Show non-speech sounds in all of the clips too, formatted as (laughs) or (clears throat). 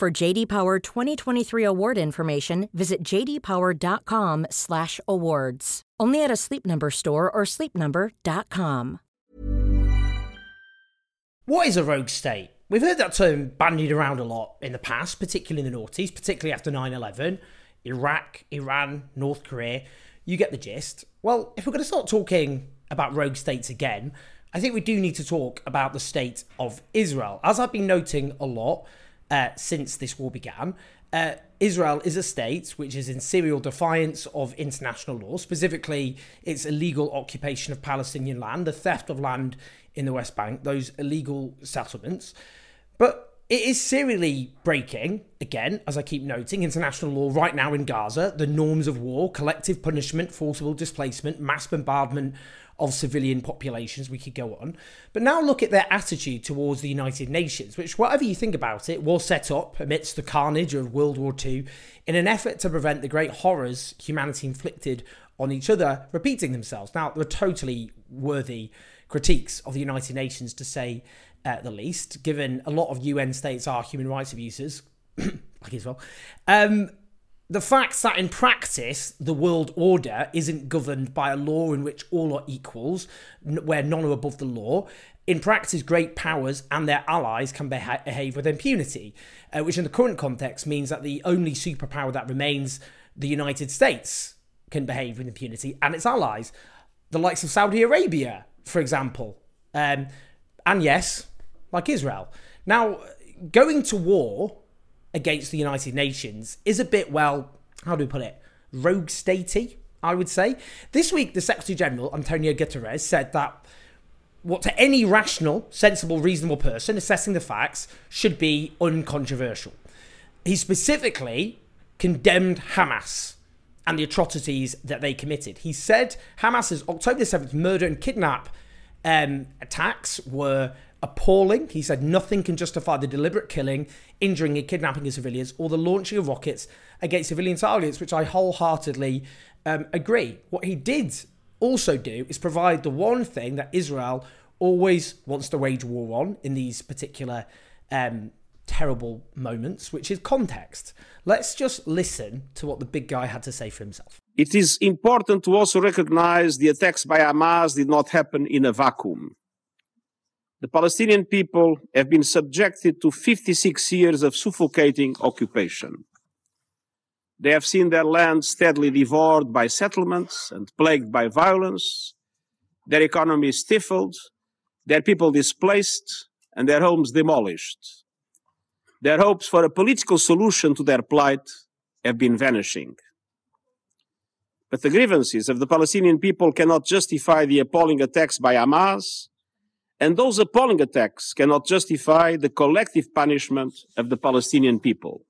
For JD Power 2023 award information, visit jdpower.com/awards. Only at a Sleep Number store or sleepnumber.com. What is a rogue state? We've heard that term bandied around a lot in the past, particularly in the noughties, particularly after 9/11. Iraq, Iran, North Korea. You get the gist. Well, if we're going to start talking about rogue states again, I think we do need to talk about the state of Israel. As I've been noting a lot uh, since this war began, uh, Israel is a state which is in serial defiance of international law, specifically its illegal occupation of Palestinian land, the theft of land in the West Bank, those illegal settlements. But it is serially breaking, again, as I keep noting, international law right now in Gaza, the norms of war, collective punishment, forcible displacement, mass bombardment of civilian populations. We could go on. But now look at their attitude towards the United Nations, which, whatever you think about it, was set up amidst the carnage of World War II in an effort to prevent the great horrors humanity inflicted on each other repeating themselves. Now, there are totally worthy critiques of the United Nations to say at the least, given a lot of UN states are human rights abusers, (clears throat) like Israel. Um, the fact that in practice the world order isn't governed by a law in which all are equals, where none are above the law. In practice, great powers and their allies can beha- behave with impunity, uh, which in the current context means that the only superpower that remains, the United States, can behave with impunity, and its allies, the likes of Saudi Arabia, for example. Um, and yes, like Israel. Now, going to war against the United Nations is a bit, well, how do we put it, rogue statey, I would say. This week, the Secretary General, Antonio Guterres, said that what to any rational, sensible, reasonable person assessing the facts should be uncontroversial. He specifically condemned Hamas and the atrocities that they committed. He said Hamas's October 7th murder and kidnap um, attacks were appalling. He said nothing can justify the deliberate killing, injuring, and kidnapping of civilians or the launching of rockets against civilian targets, which I wholeheartedly um, agree. What he did also do is provide the one thing that Israel always wants to wage war on in these particular um, terrible moments, which is context. Let's just listen to what the big guy had to say for himself. It is important to also recognize the attacks by Hamas did not happen in a vacuum. The Palestinian people have been subjected to 56 years of suffocating occupation. They have seen their land steadily devoured by settlements and plagued by violence, their economy stifled, their people displaced, and their homes demolished. Their hopes for a political solution to their plight have been vanishing. But the grievances of the Palestinian people cannot justify the appalling attacks by Hamas and those appalling attacks cannot justify the collective punishment of the Palestinian people.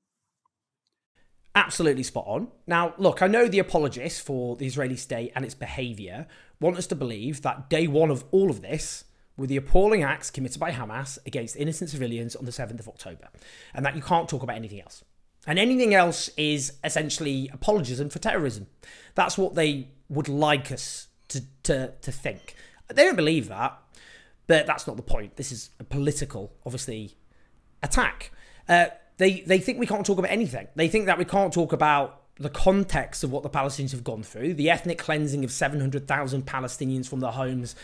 Absolutely spot on. Now, look, I know the apologists for the Israeli state and its behaviour want us to believe that day one of all of this were the appalling acts committed by Hamas against innocent civilians on the 7th of October, and that you can't talk about anything else. And anything else is essentially apologism for terrorism. That's what they would like us to, to, to think. They don't believe that. But that's not the point. This is a political, obviously, attack. Uh, they they think we can't talk about anything. They think that we can't talk about the context of what the Palestinians have gone through, the ethnic cleansing of 700,000 Palestinians from their homes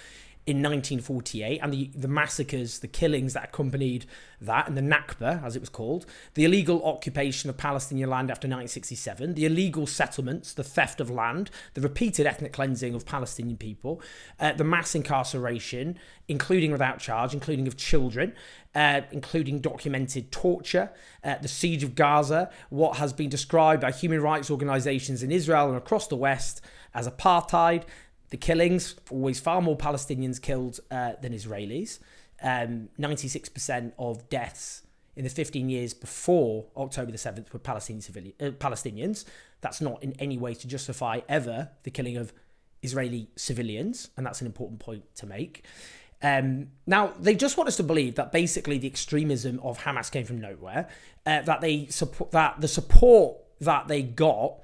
in 1948 and the, the massacres, the killings that accompanied that, and the Nakba, as it was called, the illegal occupation of Palestinian land after 1967, the illegal settlements, the theft of land, the repeated ethnic cleansing of Palestinian people, uh, the mass incarceration, including without charge, including of children, uh, including documented torture, uh, the siege of Gaza, what has been described by human rights organizations in Israel and across the West as apartheid, the killings, always far more Palestinians killed uh, than Israelis. Um, 96% of deaths in the 15 years before October the 7th were Palestinian civilian, uh, Palestinians. That's not in any way to justify ever the killing of Israeli civilians, and that's an important point to make. Um, now, they just want us to believe that basically the extremism of Hamas came from nowhere, uh, that they support that the support that they got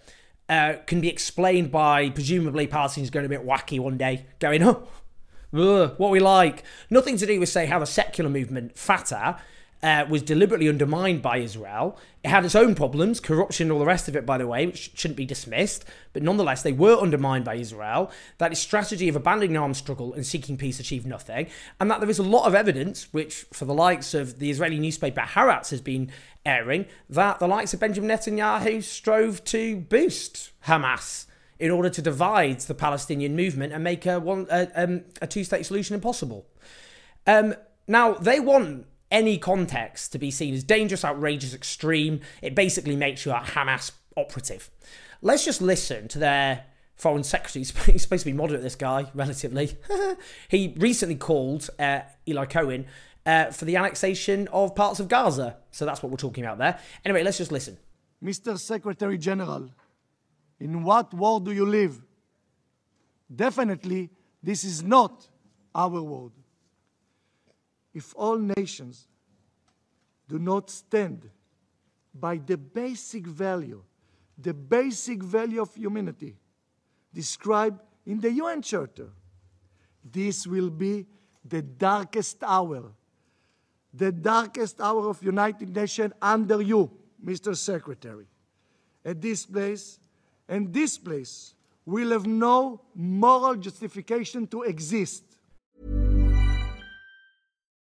uh, can be explained by presumably Palestinians going a bit wacky one day, going, oh, ugh, what we like. Nothing to do with, say, how the secular movement, Fatah, uh, was deliberately undermined by Israel. It had its own problems, corruption, all the rest of it, by the way, which shouldn't be dismissed. But nonetheless, they were undermined by Israel. That its strategy of abandoning armed struggle and seeking peace achieved nothing. And that there is a lot of evidence, which for the likes of the Israeli newspaper Haaretz has been airing, that the likes of Benjamin Netanyahu strove to boost Hamas in order to divide the Palestinian movement and make a a, um, a two state solution impossible. Um, now they want any context to be seen as dangerous, outrageous, extreme. It basically makes you a Hamas operative. Let's just listen to their foreign secretary. (laughs) He's supposed to be moderate, this guy, relatively. (laughs) he recently called uh, Eli Cohen uh, for the annexation of parts of Gaza. So that's what we're talking about there. Anyway, let's just listen. Mr. Secretary General, in what world do you live? Definitely, this is not our world if all nations do not stand by the basic value, the basic value of humanity described in the UN Charter, this will be the darkest hour, the darkest hour of United Nations under you, Mr. Secretary. At this place, and this place will have no moral justification to exist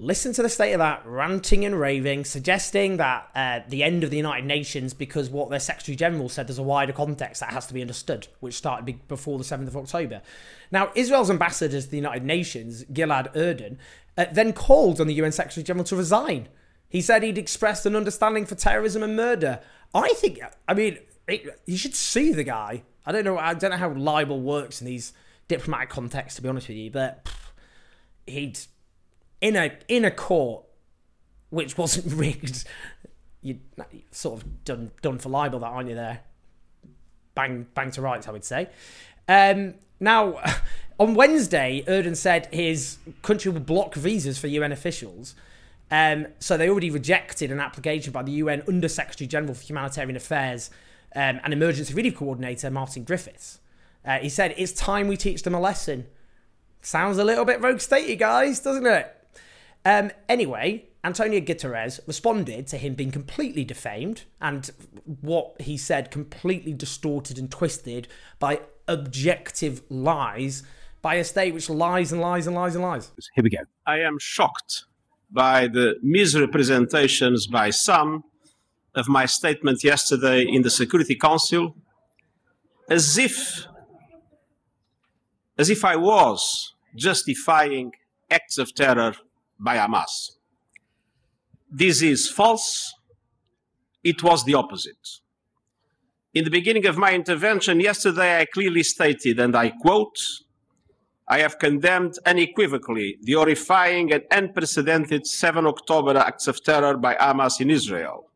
Listen to the state of that ranting and raving, suggesting that uh, the end of the United Nations because what their Secretary General said there's a wider context that has to be understood, which started before the 7th of October. Now, Israel's ambassador to the United Nations, Gilad Erdan, uh, then called on the UN Secretary General to resign he said he'd expressed an understanding for terrorism and murder. I think, I mean, it, you should see the guy. I don't know. I don't know how libel works in these diplomatic contexts, to be honest with you. But pff, he'd in a in a court which wasn't (laughs) rigged. You sort of done done for libel, that aren't you? There, bang bang to rights, I would say. Um, now, (laughs) on Wednesday, Erdan said his country will block visas for UN officials um, so they already rejected an application by the UN Under Secretary General for Humanitarian Affairs um, and Emergency Relief Coordinator Martin Griffiths. Uh, he said, It's time we teach them a lesson. Sounds a little bit rogue statey, guys, doesn't it? Um, anyway, Antonio Guterres responded to him being completely defamed and what he said completely distorted and twisted by objective lies by a state which lies and lies and lies and lies. Here we go. I am shocked by the misrepresentations by some of my statement yesterday in the Security Council as if as if I was justifying acts of terror by Hamas. This is false. It was the opposite. In the beginning of my intervention yesterday, I clearly stated, and I quote, I have condemned unequivocally the horrifying and unprecedented 7 October acts of terror by Hamas in Israel.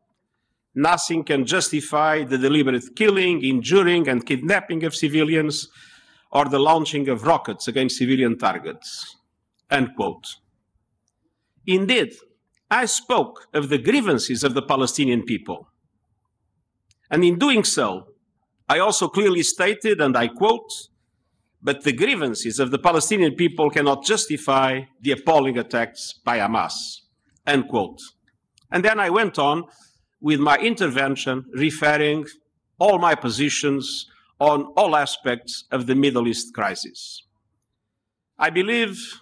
nothing can justify the deliberate killing, injuring, and kidnapping of civilians or the launching of rockets against civilian targets. Unquote. Indeed, I spoke of the grievances of the Palestinian people. And in doing so, I also clearly stated, and I quote, but the grievances of the Palestinian people cannot justify the appalling attacks by Hamas. End quote. And then I went on with my intervention referring all my positions on all aspects of the Middle East crisis. I believe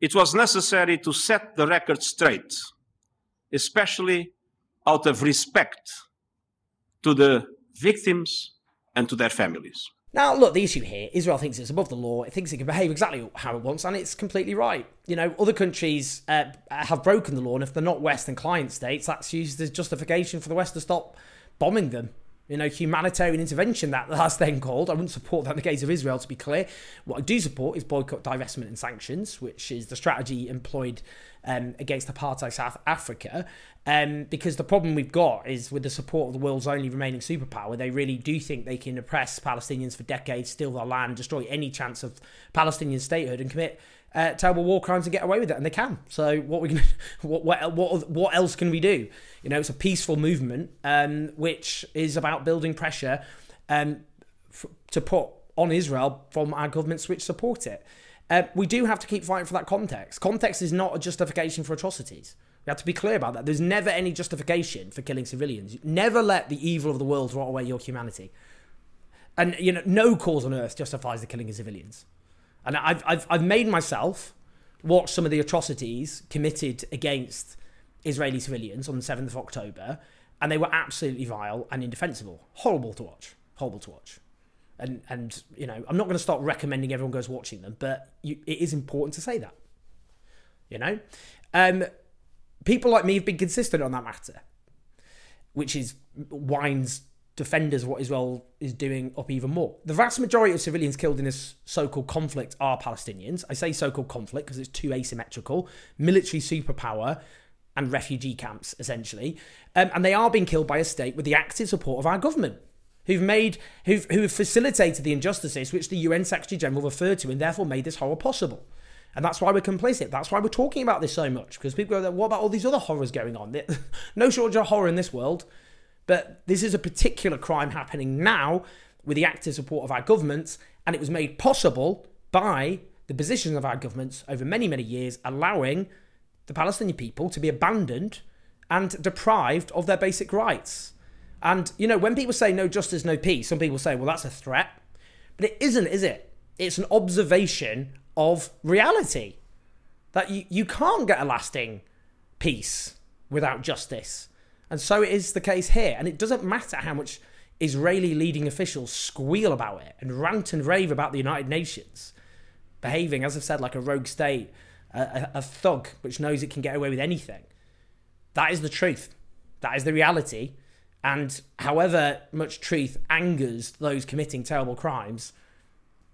it was necessary to set the record straight, especially out of respect to the victims and to their families. Now, look, the issue here Israel thinks it's above the law. It thinks it can behave exactly how it wants, and it's completely right. You know, other countries uh, have broken the law, and if they're not Western client states, that's used as justification for the West to stop bombing them. You know, humanitarian intervention, that that's then called. I wouldn't support that in the case of Israel, to be clear. What I do support is boycott, divestment, and sanctions, which is the strategy employed um, against apartheid South Africa. Um, because the problem we've got is with the support of the world's only remaining superpower, they really do think they can oppress Palestinians for decades, steal their land, destroy any chance of Palestinian statehood, and commit uh, terrible war crimes and get away with it, and they can. So what we can, (laughs) what, what what what else can we do? You know, it's a peaceful movement, um, which is about building pressure, um, f- to put on Israel from our governments which support it. Uh, we do have to keep fighting for that context. Context is not a justification for atrocities. We have to be clear about that. There's never any justification for killing civilians. Never let the evil of the world rot away your humanity. And you know, no cause on earth justifies the killing of civilians. And I've I've, I've made myself watch some of the atrocities committed against Israeli civilians on the 7th of October, and they were absolutely vile and indefensible. Horrible to watch. Horrible to watch. And and you know, I'm not going to start recommending everyone goes watching them, but you, it is important to say that. You know, um, people like me have been consistent on that matter, which is winds defenders of what Israel is doing up even more. The vast majority of civilians killed in this so-called conflict are Palestinians. I say so-called conflict because it's too asymmetrical. Military superpower and refugee camps, essentially, um, and they are being killed by a state with the active support of our government. Who've made, who've, who have facilitated the injustices which the UN Secretary General referred to and therefore made this horror possible. And that's why we're complicit. That's why we're talking about this so much. Because people go, what about all these other horrors going on? (laughs) no shortage of horror in this world. But this is a particular crime happening now with the active support of our governments. And it was made possible by the position of our governments over many, many years, allowing the Palestinian people to be abandoned and deprived of their basic rights. And, you know, when people say no justice, no peace, some people say, well, that's a threat. But it isn't, is it? It's an observation of reality. That you, you can't get a lasting peace without justice. And so it is the case here. And it doesn't matter how much Israeli leading officials squeal about it and rant and rave about the United Nations, behaving, as I've said, like a rogue state, a, a, thug which knows it can get away with anything. That is the truth. That is the reality. And however much truth angers those committing terrible crimes,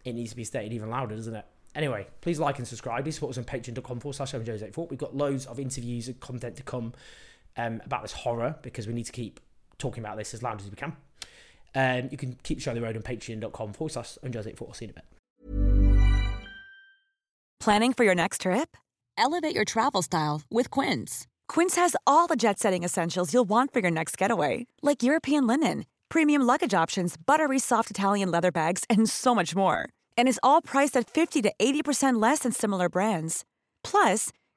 it needs to be stated even louder, doesn't it? Anyway, please like and subscribe. Please support us on patreon.com forward slash Jose84. We've got loads of interviews and content to come um, about this horror because we need to keep talking about this as loud as we can. Um, you can keep showing the road on patreon.com forward slash Jose84. I'll see you in a bit. Planning for your next trip? Elevate your travel style with Quince. Quince has all the jet setting essentials you'll want for your next getaway, like European linen, premium luggage options, buttery soft Italian leather bags, and so much more and is all priced at 50 to 80% less than similar brands. Plus,